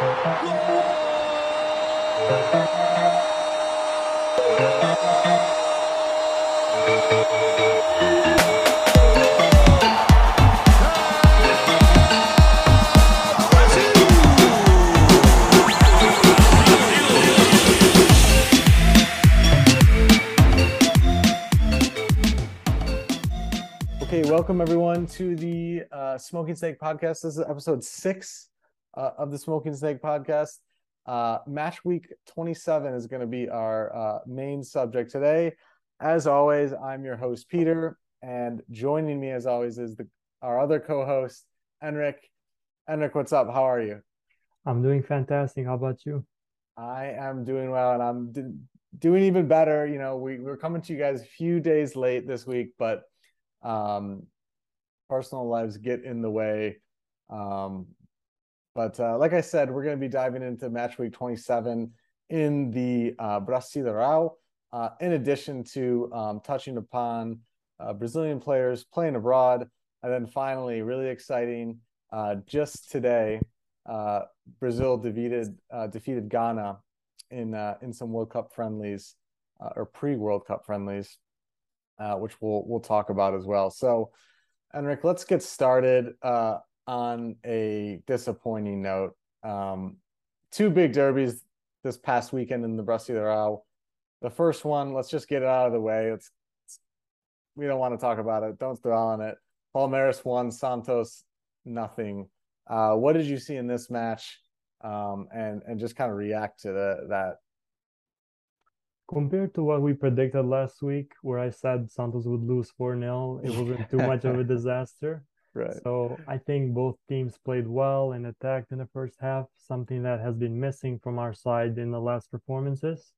Okay, welcome everyone to the uh, Smoking Snake podcast. This is episode six uh, of the Smoking Snake podcast. Uh, match week 27 is going to be our uh, main subject today. As always, I'm your host, Peter, and joining me, as always, is the, our other co host, Enrick. Enrick, what's up? How are you? I'm doing fantastic. How about you? I am doing well, and I'm d- doing even better. You know, we, we're coming to you guys a few days late this week, but um, personal lives get in the way. Um, but uh, like I said, we're going to be diving into match week 27 in the uh, Brasileirão, uh, in addition to um, touching upon uh, Brazilian players playing abroad. And then finally, really exciting, uh, just today, uh, Brazil defeated uh, defeated Ghana in in some World Cup friendlies or pre World Cup friendlies which we'll we'll talk about as well. So, Enrick, let's get started uh, on a disappointing note. Um, two big derbies this past weekend in the Brasileirão. The first one, let's just get it out of the way. It's, it's we don't want to talk about it. Don't dwell on it. Palmeiras won, Santos nothing. Uh, what did you see in this match? Um, and and just kind of react to the, that Compared to what we predicted last week, where I said Santos would lose 4 0, it wasn't too much of a disaster. Right. So I think both teams played well and attacked in the first half, something that has been missing from our side in the last performances.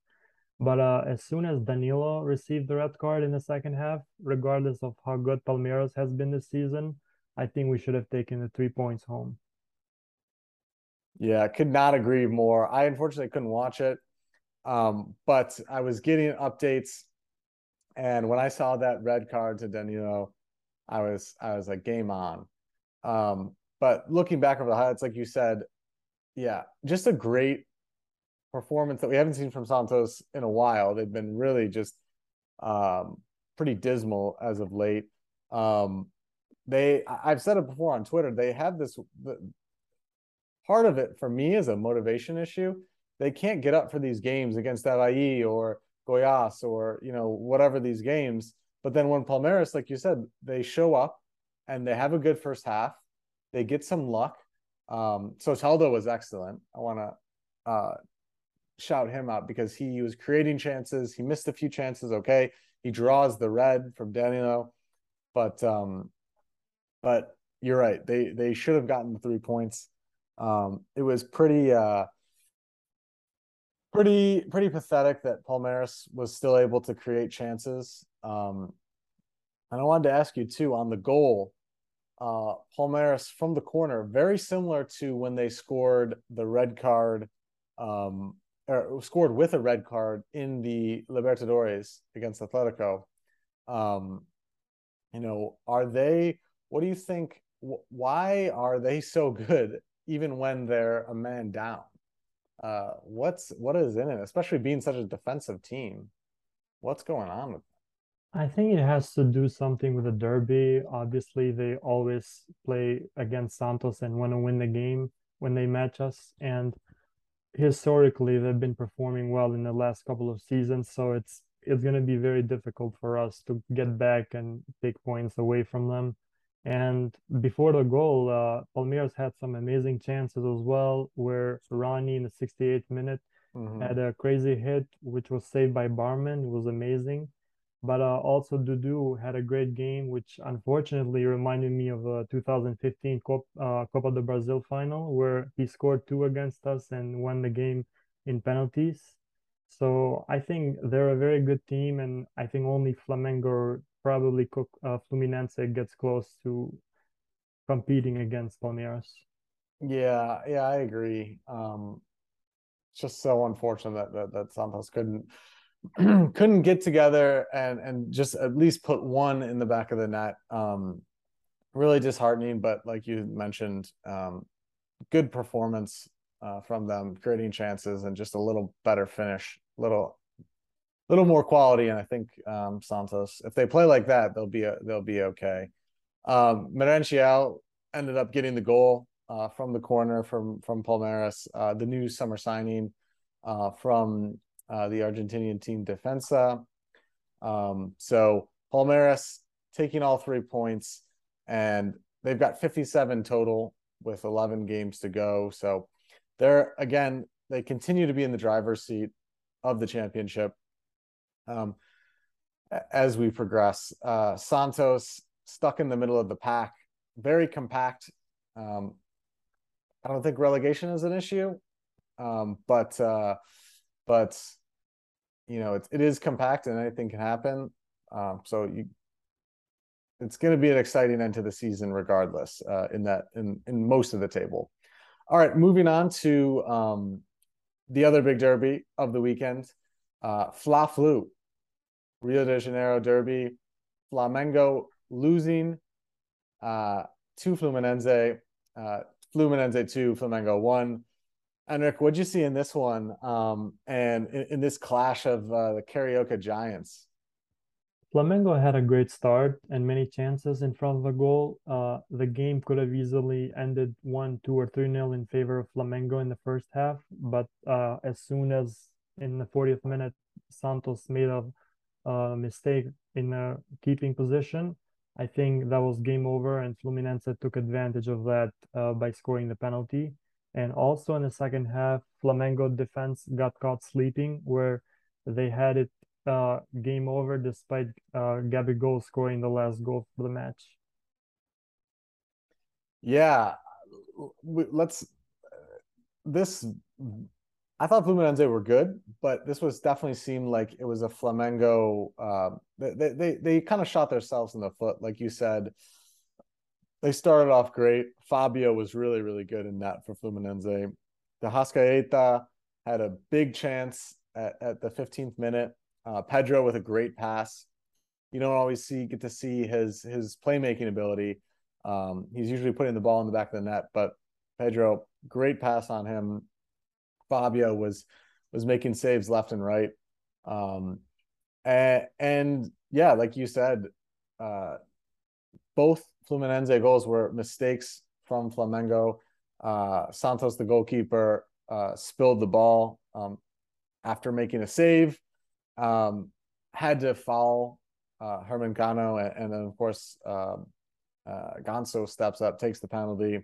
But uh, as soon as Danilo received the red card in the second half, regardless of how good Palmeiras has been this season, I think we should have taken the three points home. Yeah, could not agree more. I unfortunately couldn't watch it. Um, but I was getting updates, and when I saw that red card to Danilo, I was I was like game on. Um, but looking back over the highlights, like you said, yeah, just a great performance that we haven't seen from Santos in a while. They've been really just um, pretty dismal as of late. Um, they I've said it before on Twitter. They have this the, part of it for me is a motivation issue they can't get up for these games against Avaí or Goiás or you know whatever these games. But then when Palmeiras, like you said, they show up and they have a good first half, they get some luck. Um, Soteldo was excellent. I want to uh, shout him out because he was creating chances. He missed a few chances. Okay, he draws the red from Danilo, but um, but you're right. They they should have gotten the three points. Um, it was pretty. Uh, pretty pretty pathetic that Palmeiras was still able to create chances. Um, and I wanted to ask you too on the goal. Uh, Palmeiras from the corner, very similar to when they scored the red card, um, or scored with a red card in the Libertadores against Atletico. Um, you know, are they? What do you think? Why are they so good even when they're a man down? Uh, what's what is in it, especially being such a defensive team? What's going on with? I think it has to do something with the derby. Obviously, they always play against Santos and want to win the game when they match us. And historically, they've been performing well in the last couple of seasons. So it's it's going to be very difficult for us to get back and take points away from them. And before the goal, uh, Palmeiras had some amazing chances as well, where Rony in the 68th minute mm-hmm. had a crazy hit, which was saved by Barman. It was amazing. But uh, also Dudu had a great game, which unfortunately reminded me of a 2015 Copa, uh, Copa do Brasil final, where he scored two against us and won the game in penalties. So I think they're a very good team, and I think only Flamengo probably uh, Fluminense gets close to competing against Palmeiras. Yeah, yeah, I agree. Um, it's just so unfortunate that that, that Santos couldn't couldn't get together and and just at least put one in the back of the net. Um, really disheartening, but like you mentioned, um, good performance uh, from them, creating chances and just a little better finish, little little more quality. And I think um, Santos, if they play like that, they'll be a, they'll be okay. Um, Merentiel ended up getting the goal uh, from the corner from from Palmeiras, uh, the new summer signing uh, from uh, the Argentinian team Defensa. Um, so Palmeiras taking all three points, and they've got 57 total with 11 games to go. So they're again they continue to be in the driver's seat of the championship. Um, as we progress, uh, Santos stuck in the middle of the pack, very compact. Um, I don't think relegation is an issue, um, but uh, but you know it, it is compact and anything can happen. Um, so you, it's going to be an exciting end to the season, regardless. Uh, in that in in most of the table. All right, moving on to um, the other big derby of the weekend, uh, Fla Flu, Rio de Janeiro derby. Flamengo losing uh, to Fluminense, uh, Fluminense two, Flamengo one. Enrick, what'd you see in this one? Um, and in, in, this clash of uh, the Carioca Giants? Flamengo had a great start and many chances in front of the goal. Uh, the game could have easily ended one, two, or three nil in favor of Flamengo in the first half, but uh, as soon as in the 40th minute Santos made a, a mistake in a keeping position, I think that was game over, and Fluminense took advantage of that uh, by scoring the penalty. And also in the second half, Flamengo defense got caught sleeping, where they had it uh, game over despite uh, Gabigol scoring the last goal for the match. Yeah, let's. This I thought Fluminense were good, but this was definitely seemed like it was a Flamengo. Uh, they they they kind of shot themselves in the foot, like you said. They started off great. Fabio was really really good in that for Fluminense. De Arrascaeta had a big chance at, at the 15th minute. Uh, Pedro with a great pass. You don't always see get to see his his playmaking ability. Um, he's usually putting the ball in the back of the net, but Pedro, great pass on him Fabio was was making saves left and right. Um, and, and yeah, like you said, uh, both Fluminense goals were mistakes from Flamengo. Uh, Santos, the goalkeeper, uh, spilled the ball um, after making a save. Um, had to foul uh, Germán Cano, and, and, then of course um, uh, Ganso steps up, takes the penalty.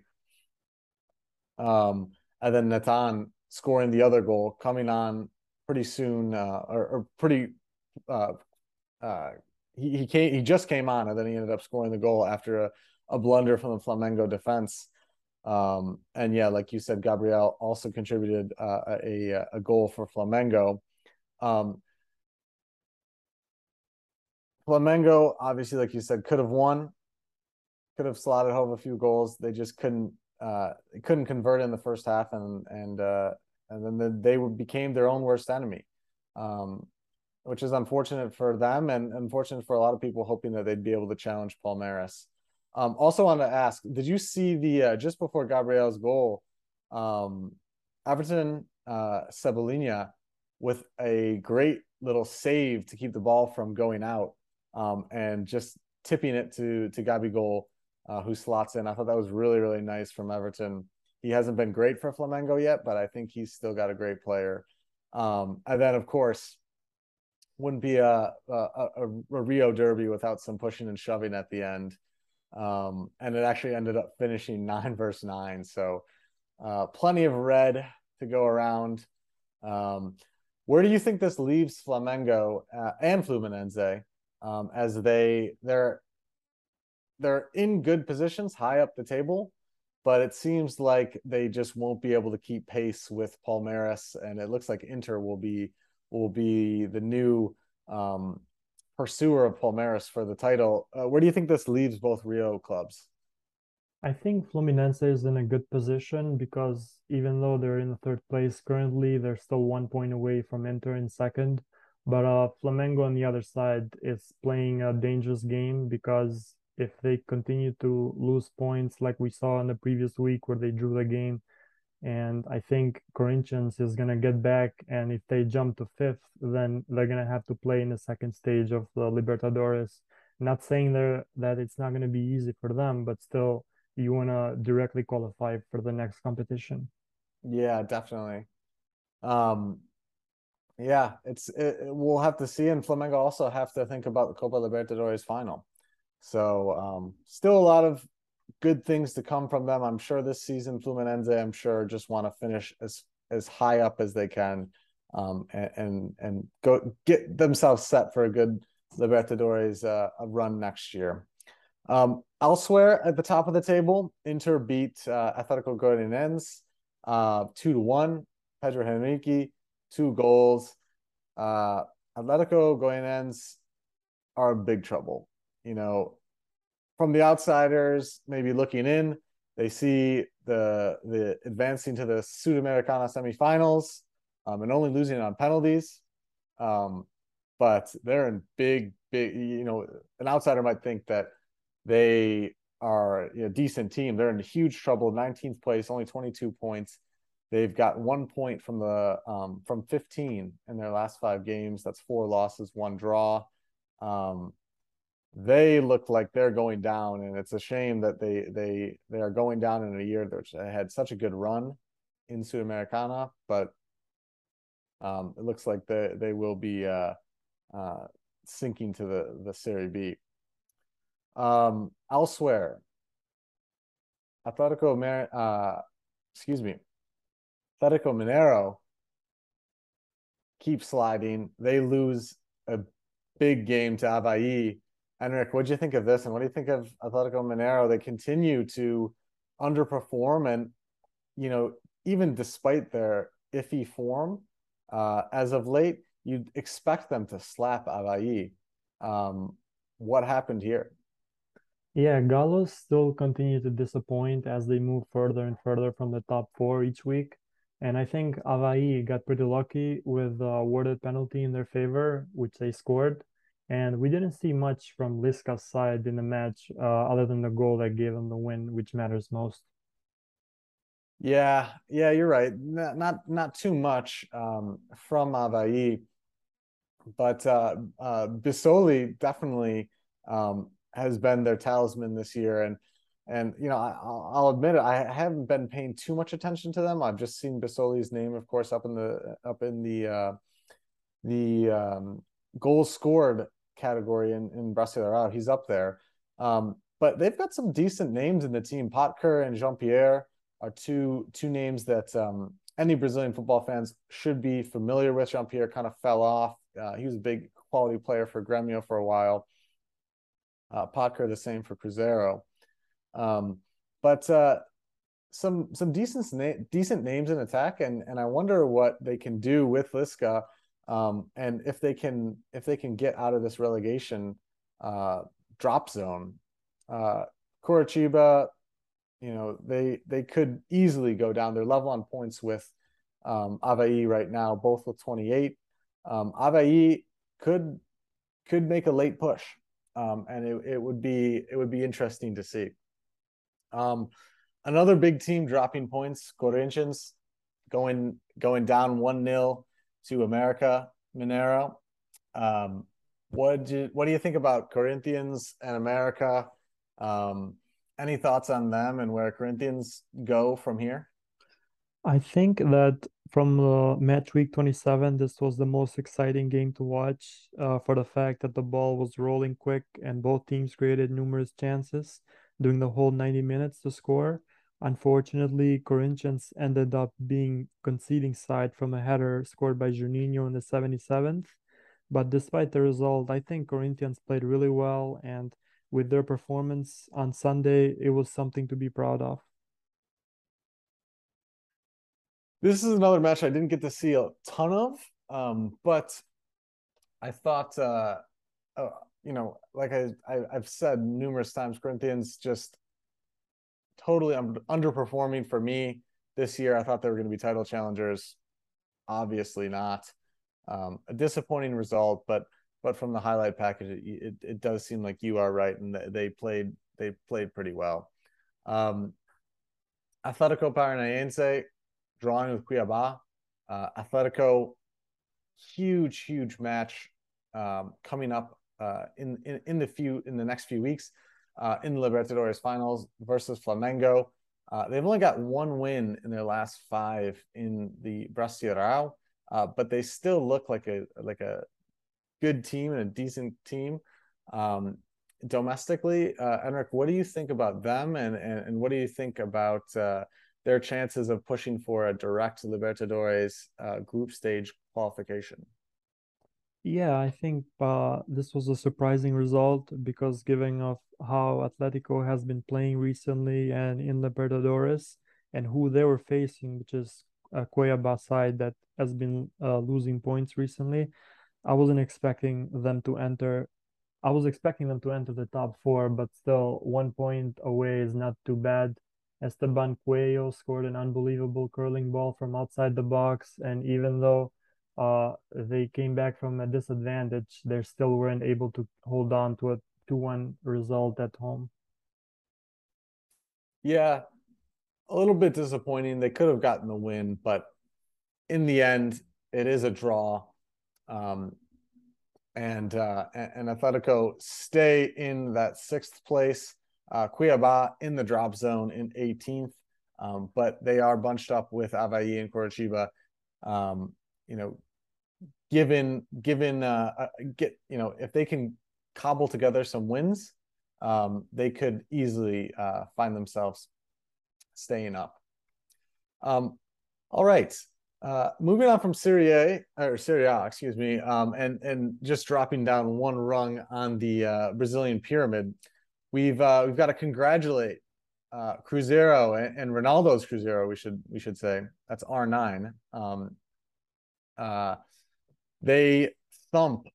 Um, and then Nathan scoring the other goal, coming on pretty soon uh, or, or, pretty. Uh, uh, he he came he just came on and then he ended up scoring the goal after a, a blunder from the Flamengo defense. Um, and yeah, like you said, Gabriel also contributed uh, a a goal for Flamengo. Um, Flamengo, obviously, like you said, could have won, could have slotted home a few goals. They just couldn't uh, couldn't convert in the first half, and and uh, and then they became their own worst enemy, um, which is unfortunate for them and unfortunate for a lot of people hoping that they'd be able to challenge Palmeiras. Um, also, want to ask, did you see the uh, just before Gabriel's goal, um, Everton uh, Cebolinha with a great little save to keep the ball from going out um, and just tipping it to to Gabigol uh, who slots in. I thought that was really, really nice from Everton. He hasn't been great for Flamengo yet, but I think he's still got a great player. Um, and then, of course, wouldn't be a, a, a, a, Rio Derby without some pushing and shoving at the end. Um, and it actually ended up finishing nine versus nine. So uh, plenty of red to go around. Um, where do you think this leaves Flamengo uh, and Fluminense um, as they they're they're in good positions high up the table, but it seems like they just won't be able to keep pace with Palmeiras, and it looks like Inter will be will be the new um, pursuer of Palmeiras for the title. Uh, where do you think this leaves both Rio clubs? I think Fluminense is in a good position because even though they're in the third place currently, they're still one point away from Inter in second. But uh, Flamengo on the other side is playing a dangerous game because if they continue to lose points like we saw in the previous week where they drew the game And I think Corinthians is going to get back. And if they jump to fifth, then they're going to have to play in the second stage of the Libertadores. Not saying there that it's not going to be easy for them, but still, you want to directly qualify for the next competition. Yeah, definitely. Um, yeah, it's it, we'll have to see, and Flamengo also have to think about the Copa Libertadores final. So um, still a lot of good things to come from them. I'm sure this season, Fluminense, I'm sure just want to finish as as high up as they can, um, and, and go get themselves set for a good Libertadores uh, run next year. Um, elsewhere at the top of the table, Inter beat uh, Atletico Goianiense uh, two to one. Pedro Henrique, two goals. Uh, Atletico Goianiense are big trouble. You know, from the outsiders, maybe looking in, they see the the advancing to the Sudamericana semifinals um, and only losing on penalties. Um, but they're in big, big. You know, an outsider might think that they are a decent team. They're in huge trouble. 19th place, only 22 points. They've got one point from the um, from 15 in their last five games. That's four losses, one draw. Um, they look like they're going down, and it's a shame that they they they are going down in a year that had such a good run in Sudamericana, but um, it looks like they they will be uh, uh, sinking to the the Serie B. Um, elsewhere, Atletico, Mer- uh, excuse me, Atletico Mineiro keep sliding. They lose a big game to Avaí. Enrick, what do you think of this? And what do you think of Atletico Mineiro? They continue to underperform, and you know, even despite their iffy form uh, as of late, you'd expect them to slap Avaí. Um, what happened here? Yeah, Galos still continue to disappoint as they move further and further from the top four each week. And I think Avaí got pretty lucky with the awarded penalty in their favor, which they scored. And we didn't see much from Lisca's side in the match, uh, other than the goal that gave them the win, which matters most. Yeah, yeah, you're right. Not not, not too much um, from Avaí, but uh, uh, Bissoli definitely um, has been their talisman this year, and and you know I, will admit it, I haven't been paying too much attention to them. I've just seen Bissoli's name, of course, up in the up in the uh, the um, goals scored category in in Brasileirão. He's up there, um, but they've got some decent names in the team. Pottker and Jean Pyerre are two two names that um, any Brazilian football fans should be familiar with. Jean Pyerre kind of fell off. Uh, he was a big quality player for Gremio for a while. Uh, Pottker the same for Cruzeiro. Um, but uh, some some decent na- decent names in attack, and and I wonder what they can do with Lisca, um, and if they can if they can get out of this relegation uh, drop zone. Uh, Coritiba, you know, they they could easily go down. They're level on points with um, Avaí right now, both with 28. Um, Avaí could could make a late push um, and it, it would be it would be interesting to see. Um, another big team dropping points, Corinthians going going down one 0 to America Mineiro. Um, what do you, what do you think about Corinthians and America? Um, any thoughts on them and where Corinthians go from here? I think that from the match week 27, this was the most exciting game to watch uh, for the fact that the ball was rolling quick and both teams created numerous chances during the whole 90 minutes to score. Unfortunately, Corinthians ended up being conceding side from a header scored by Juninho in the 77th. But despite the result, I think Corinthians played really well, and with their performance on Sunday, it was something to be proud of. This is another match I didn't get to see a ton of, um, but I thought, uh, uh, you know, like I, I have said numerous times, Corinthians just totally underperforming for me this year. I thought they were going to be title challengers. Obviously not. Um, a disappointing result, but but from the highlight package, it, it, it does seem like you are right, and they played they played pretty well. Um, Atletico Paranaense drawing with Cuiabá. Uh, Atletico, huge, huge match um, coming up uh, in, in in the few in the next few weeks uh, in the Libertadores finals versus Flamengo. Uh, they've only got one win in their last five in the Brasileirão, uh, but they still look like a like a good team and a decent team um, domestically. Uh, Enrick, what do you think about them, and and, and what do you think about uh, their chances of pushing for a direct Libertadores uh, group stage qualification? Yeah, I think uh, this was a surprising result because given of how Atletico has been playing recently and in Libertadores and who they were facing, which is a Cuiabá side that has been uh, losing points recently, I wasn't expecting them to enter. I was expecting them to enter the top four, but still one point away is not too bad. Esteban Cuello scored an unbelievable curling ball from outside the box, and even though uh, they came back from a disadvantage. They still weren't able to hold on to a 2 1 result at home. Yeah, a little bit disappointing. They could have gotten the win, but in the end, it is a draw. Um, and uh, and Atletico stay in that sixth place. Uh, Cuiabá in the drop zone in 18th, um, but they are bunched up with Avaí and Coritiba. Um, you know, given given uh, uh, get you know if they can cobble together some wins, um, they could easily uh, find themselves staying up. Um, all right, uh, moving on from Serie A or Serie A, excuse me, um, and and just dropping down one rung on the uh, Brazilian pyramid, we've uh, we've got to congratulate uh, Cruzeiro and, and Ronaldo's Cruzeiro. We should we should say that's R nine. Um, uh, they thump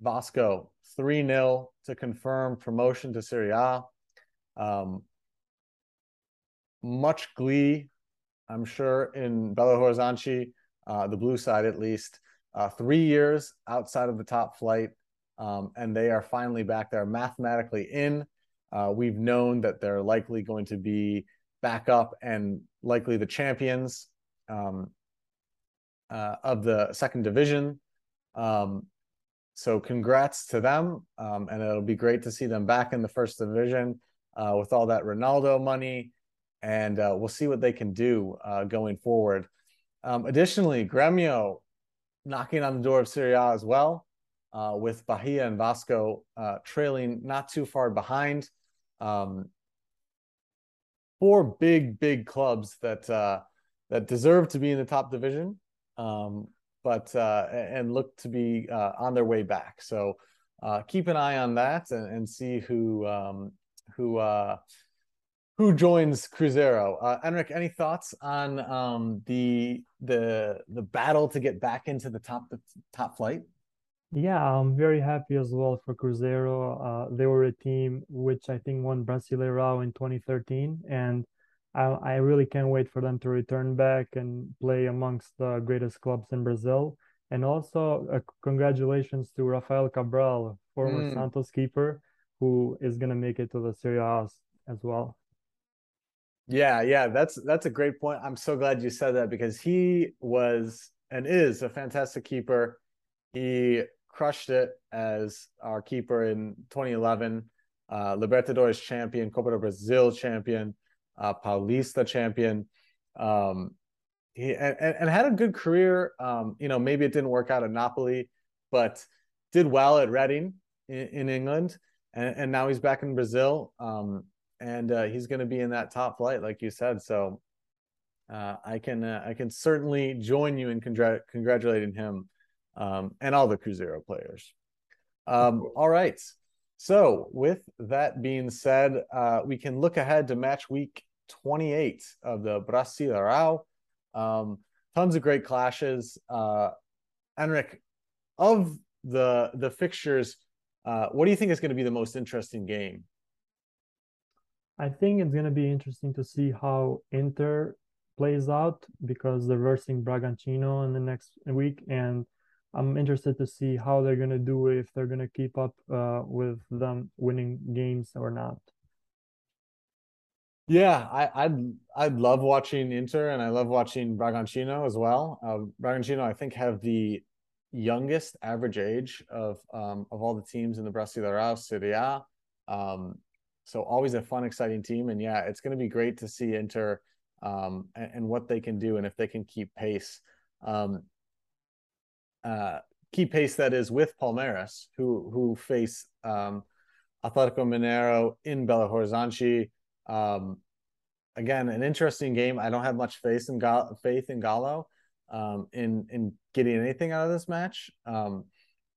Vasco 3 0 to confirm promotion to Serie A. Um, much glee, I'm sure, in Belo Horizonte, uh, the blue side at least. Uh, three years outside of the top flight, um, and they are finally back there mathematically in. Uh, we've known that they're likely going to be back up and likely the champions um, uh, of the second division um, so congrats to them, um, and it'll be great to see them back in the first division uh, with all that Ronaldo money, and uh, we'll see what they can do uh, going forward. Um, additionally, Gremio knocking on the door of Serie A as well, uh, with Bahia and Vasco uh, trailing not too far behind. Um, four big, big clubs that uh, that deserve to be in the top division. Um, but uh, and look to be uh, on their way back. So uh, keep an eye on that and, and see who um, who uh, who joins Cruzeiro. Uh, Enrick, any thoughts on um, the the the battle to get back into the top the top flight? Yeah, I'm very happy as well for Cruzeiro. Uh, they were a team which I think won Brasileirão in 2013, and I, I really can't wait for them to return back and play amongst the greatest clubs in Brazil. And also, uh, congratulations to Rafael Cabral, former mm. Santos keeper, who is going to make it to the Serie A as well. Yeah, yeah, that's that's a great point. I'm so glad you said that because he was and is a fantastic keeper. He crushed it as our keeper in 2011, uh, Libertadores champion, Copa do Brasil champion uh, Paulista champion. Um, he and, and had a good career. Um, you know, maybe it didn't work out at Napoli, but did well at Reading in, in England, and, and, now he's back in Brazil. Um, and uh, he's going to be in that top flight, like you said. So uh, I can uh, I can certainly join you in congr- congratulating him um, and all the Cruzeiro players. Um, all right. So, with that being said, uh, we can look ahead to match week 28 of the Brasileirão. Um, tons of great clashes. Uh, Enrick, of the the fixtures, uh, what do you think is going to be the most interesting game? I think it's going to be interesting to see how Inter plays out because they're versing Bragantino in the next week, and I'm interested to see how they're going to do if they're going to keep up uh, with them winning games or not. Yeah, I, I'd I'd love watching Inter and I love watching Bragantino as well. Uh, Bragantino, I think, have the youngest average age of um, of all the teams in the Brasileirão Serie A. Um, so always a fun, exciting team, and yeah, it's going to be great to see Inter um, and, and, what they can do and if they can keep pace. Um, uh, keep pace that is with Palmeiras, who who face um, Atletico Mineiro in Belo Horizonte. Um, again, an interesting game. I don't have much faith in Ga- faith in Galo um, in in getting anything out of this match. Um,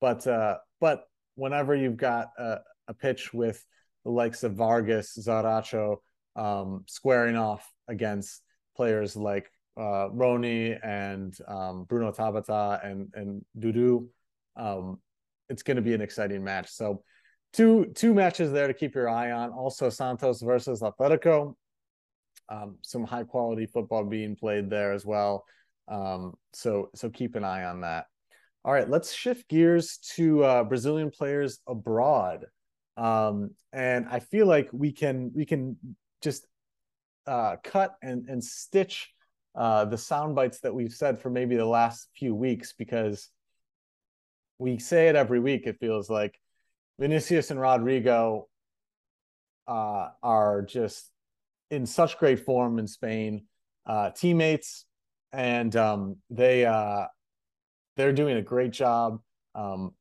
but uh, but whenever you've got a, a, pitch with the likes of Vargas, Zaracho, um, squaring off against players like uh, Rony and um, Bruno Tabata and and Dudu, um, it's going to be an exciting match. So two two matches there to keep your eye on. Also Santos versus Atletico. Um, some high quality football being played there as well. Um, so so keep an eye on that. All right, let's shift gears to uh, Brazilian players abroad. Um, and I feel like we can we can just uh, cut and and stitch uh, the sound bites that we've said for maybe the last few weeks because we say it every week. It feels like Vinicius and Rodrigo uh, are just in such great form in Spain. Uh, teammates, and um, they uh, they're doing a great job, um,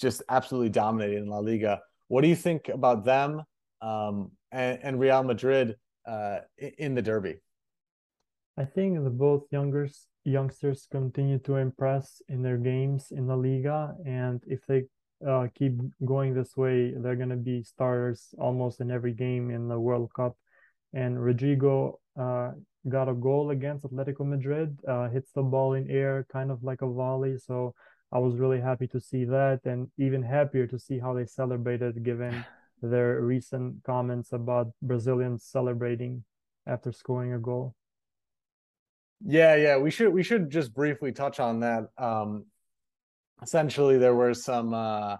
just absolutely dominating in La Liga. What do you think about them um, and, and, Real Madrid uh, in the derby? I think the both youngers youngsters continue to impress in their games in La Liga, and if they uh, keep going this way, they're going to be starters almost in every game in the World Cup. And Rodrigo uh, got a goal against Atletico Madrid, uh, hits the ball in air, kind of like a volley. So I was really happy to see that, and even happier to see how they celebrated, given their recent comments about Brazilians celebrating after scoring a goal. Yeah, yeah, we should we should just briefly touch on that. Um, essentially, there were some uh,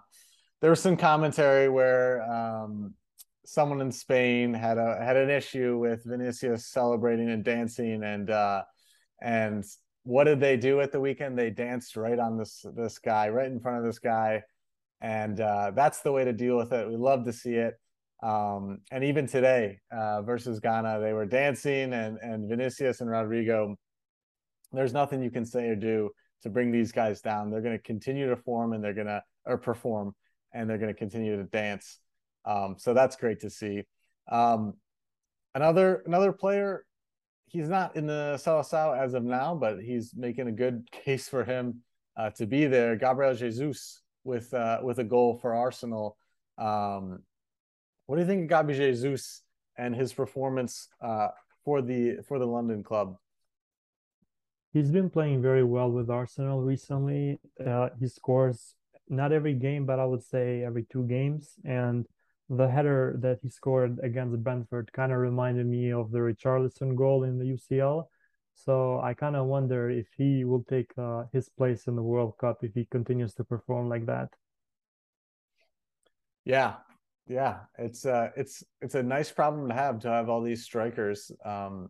there was some commentary where um, someone in Spain had a had an issue with Vinicius celebrating and dancing and uh and what did they do at the weekend? They danced right on this this guy, right in front of this guy. And uh that's the way to deal with it. We love to see it. Um and even today, uh versus Ghana, they were dancing and and Vinicius and Rodrigo. there's nothing you can say or do to bring these guys down. They're going to continue to form and they're going to or perform and they're going to continue to dance. Um, so that's great to see. Um, another another player, he's not in the Seleção as of now, but he's making a good case for him uh, to be there. Gabriel Jesus with uh, with a goal for Arsenal. Um, what do you think of Gabriel Jesus and his performance uh, for the for the London club? He's been playing very well with Arsenal recently. Uh, he scores not every game, but I would say every two games, and the header that he scored against Brentford kind of reminded me of the Richarlison goal in the UCL. So I kind of wonder if he will take uh, his place in the World Cup if he continues to perform like that. Yeah, yeah, it's uh, it's it's a nice problem to have to have all these strikers um,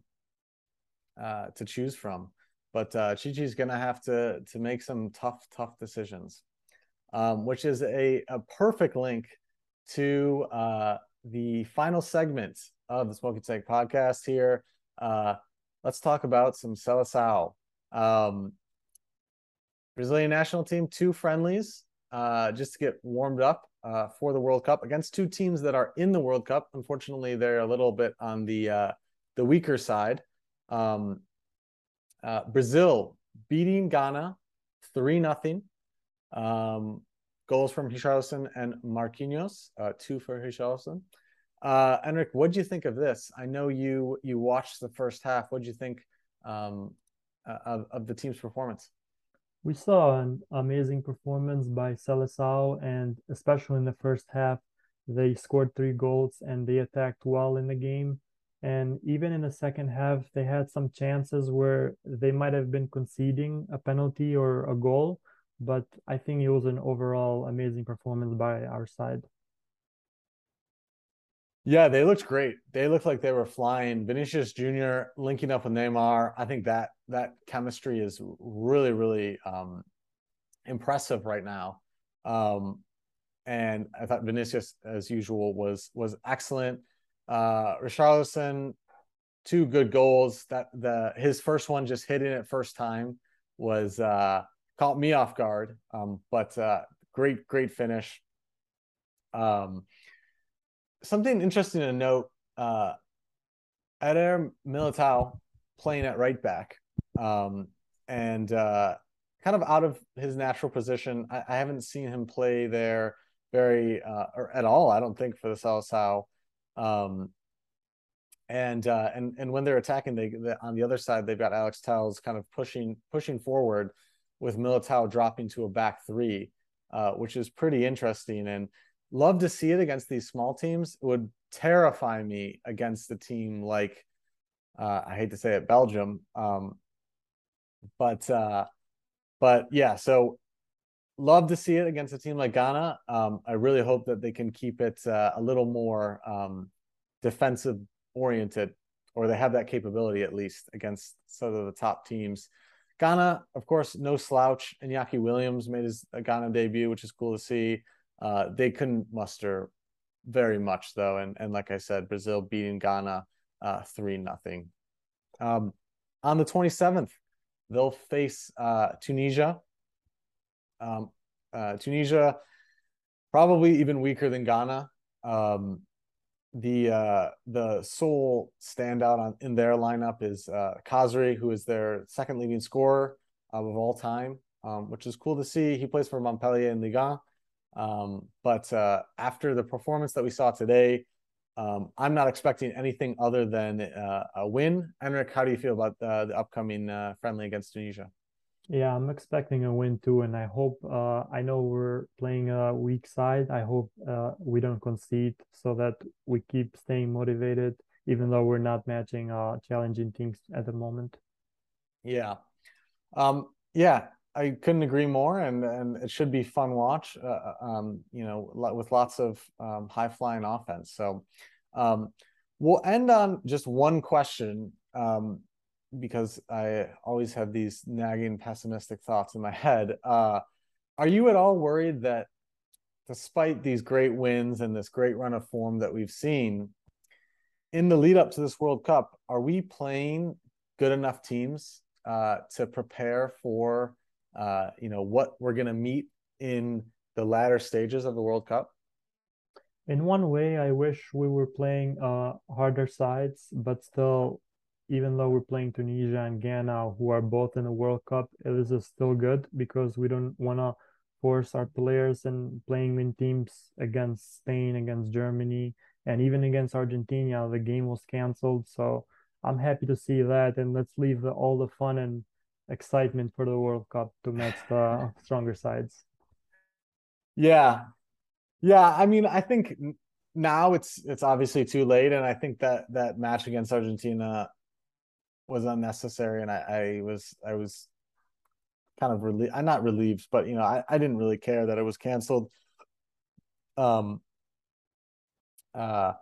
uh, to choose from. But uh, Tite's gonna have to to make some tough tough decisions, um, which is a a perfect link to uh, the final segment of the Smoking Snake podcast here. Uh, let's talk about some Seleção. Um, Brazilian national team, two friendlies uh, just to get warmed up uh, for the World Cup against two teams that are in the World Cup. Unfortunately, they're a little bit on the uh, the weaker side. Um, uh, Brazil beating Ghana three nothing. Um, goals from Richarlison and Marquinhos, uh, two for Richarlison. Uh, Enrick, what do you think of this? I know you you watched the first half. What do you think um, uh, of, of the team's performance? We saw an amazing performance by Seleção, and especially in the first half, they scored three goals and they attacked well in the game. And even in the second half, they had some chances where they might have been conceding a penalty or a goal, but I think it was an overall amazing performance by our side. Yeah, they looked great. They looked like they were flying. Vinicius Jr. linking up with Neymar. I think that that chemistry is really, really um, impressive right now. Um, and I thought Vinicius, as usual, was was excellent. Uh, Richarlison, two good goals. That the his first one just hitting it first time was uh, caught me off guard. Um, but uh, great, great finish. Um, something interesting to note uh Eder Militao playing at right back um and uh kind of out of his natural position I, I haven't seen him play there very uh or at all I don't think for the Seleção um and uh and and when they're attacking they, they on the other side they've got Alex Telles kind of pushing pushing forward with Militao dropping to a back three uh which is pretty interesting and love to see it against these small teams. It would terrify me against a team like uh, I hate to say it, Belgium. Um, but uh, but yeah, so love to see it against a team like Ghana. Um, I really hope that they can keep it uh, a little more um, defensive oriented, or they have that capability at least against sort of the top teams. Ghana, of course, no slouch. Iñaki Williams made his Ghana debut, which is cool to see. Uh, they couldn't muster very much though, and and like I said, Brazil beating Ghana uh, three uh, nothing. Um, on the twenty seventh, they'll face uh, Tunisia. Um, uh, Tunisia probably even weaker than Ghana. Um, the uh, the sole standout on in their lineup is uh, who is their second leading scorer of all time, um, which is cool to see. He plays for Montpellier in Ligue 1. Um, but uh, after the performance that we saw today, um, I'm not expecting anything other than uh, a win. Enrick, how do you feel about uh, the upcoming uh, friendly against Tunisia? Yeah, I'm expecting a win too, and I hope. Uh, I know we're playing a weak side. I hope uh, we don't concede, so that we keep staying motivated, even though we're not matching challenging teams at the moment. Yeah, um, yeah. I couldn't agree more, and and it should be fun watch. Uh, uh um, you know, with lots of um, high flying offense. So, um, we'll end on just one question um, because I always have these nagging pessimistic thoughts in my head. Uh, are you at all worried that, despite these great wins and this great run of form that we've seen, in the lead up to this World Cup, are we playing good enough teams uh, to prepare for? uh, you know, what we're going to meet in the latter stages of the World Cup? In one way, I wish we were playing uh, harder sides, but still, even though we're playing Tunisia and Ghana, who are both in the World Cup, it is still good because we don't want to force our players and playing in teams against Spain, against Germany, and even against Argentina. The game was canceled, so I'm happy to see that. And let's leave the, all the fun and excitement for the World Cup to match the stronger sides. Yeah. Yeah, I mean, I think now it's it's obviously too late and I think that that match against Argentina was unnecessary and I, I was I was kind of relieved I'm not relieved, but you know, I, I didn't really care that it was canceled. Um uh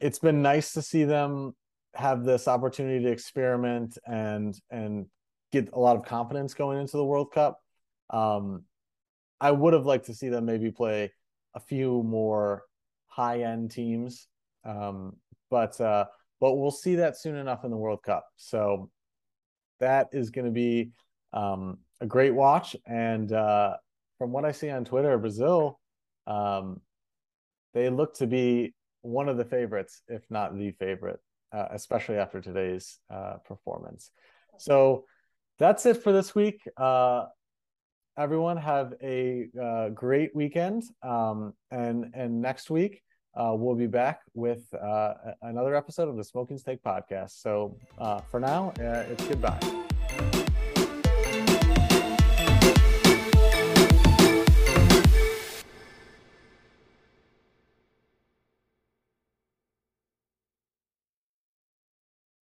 it's been nice to see them have this opportunity to experiment and and get a lot of confidence going into the World Cup. Um, I would have liked to see them maybe play a few more high end teams, um, but uh, but we'll see that soon enough in the World Cup. So that is going to be um, a great watch. And uh, from what I see on Twitter, Brazil, um, they look to be one of the favorites, if not the favorite uh, especially after today's uh, performance. So that's it for this week. Uh, everyone have a uh, great weekend, um, and and next week uh, we'll be back with uh, another episode of the Smoking Snake Podcast. So for now, it's goodbye.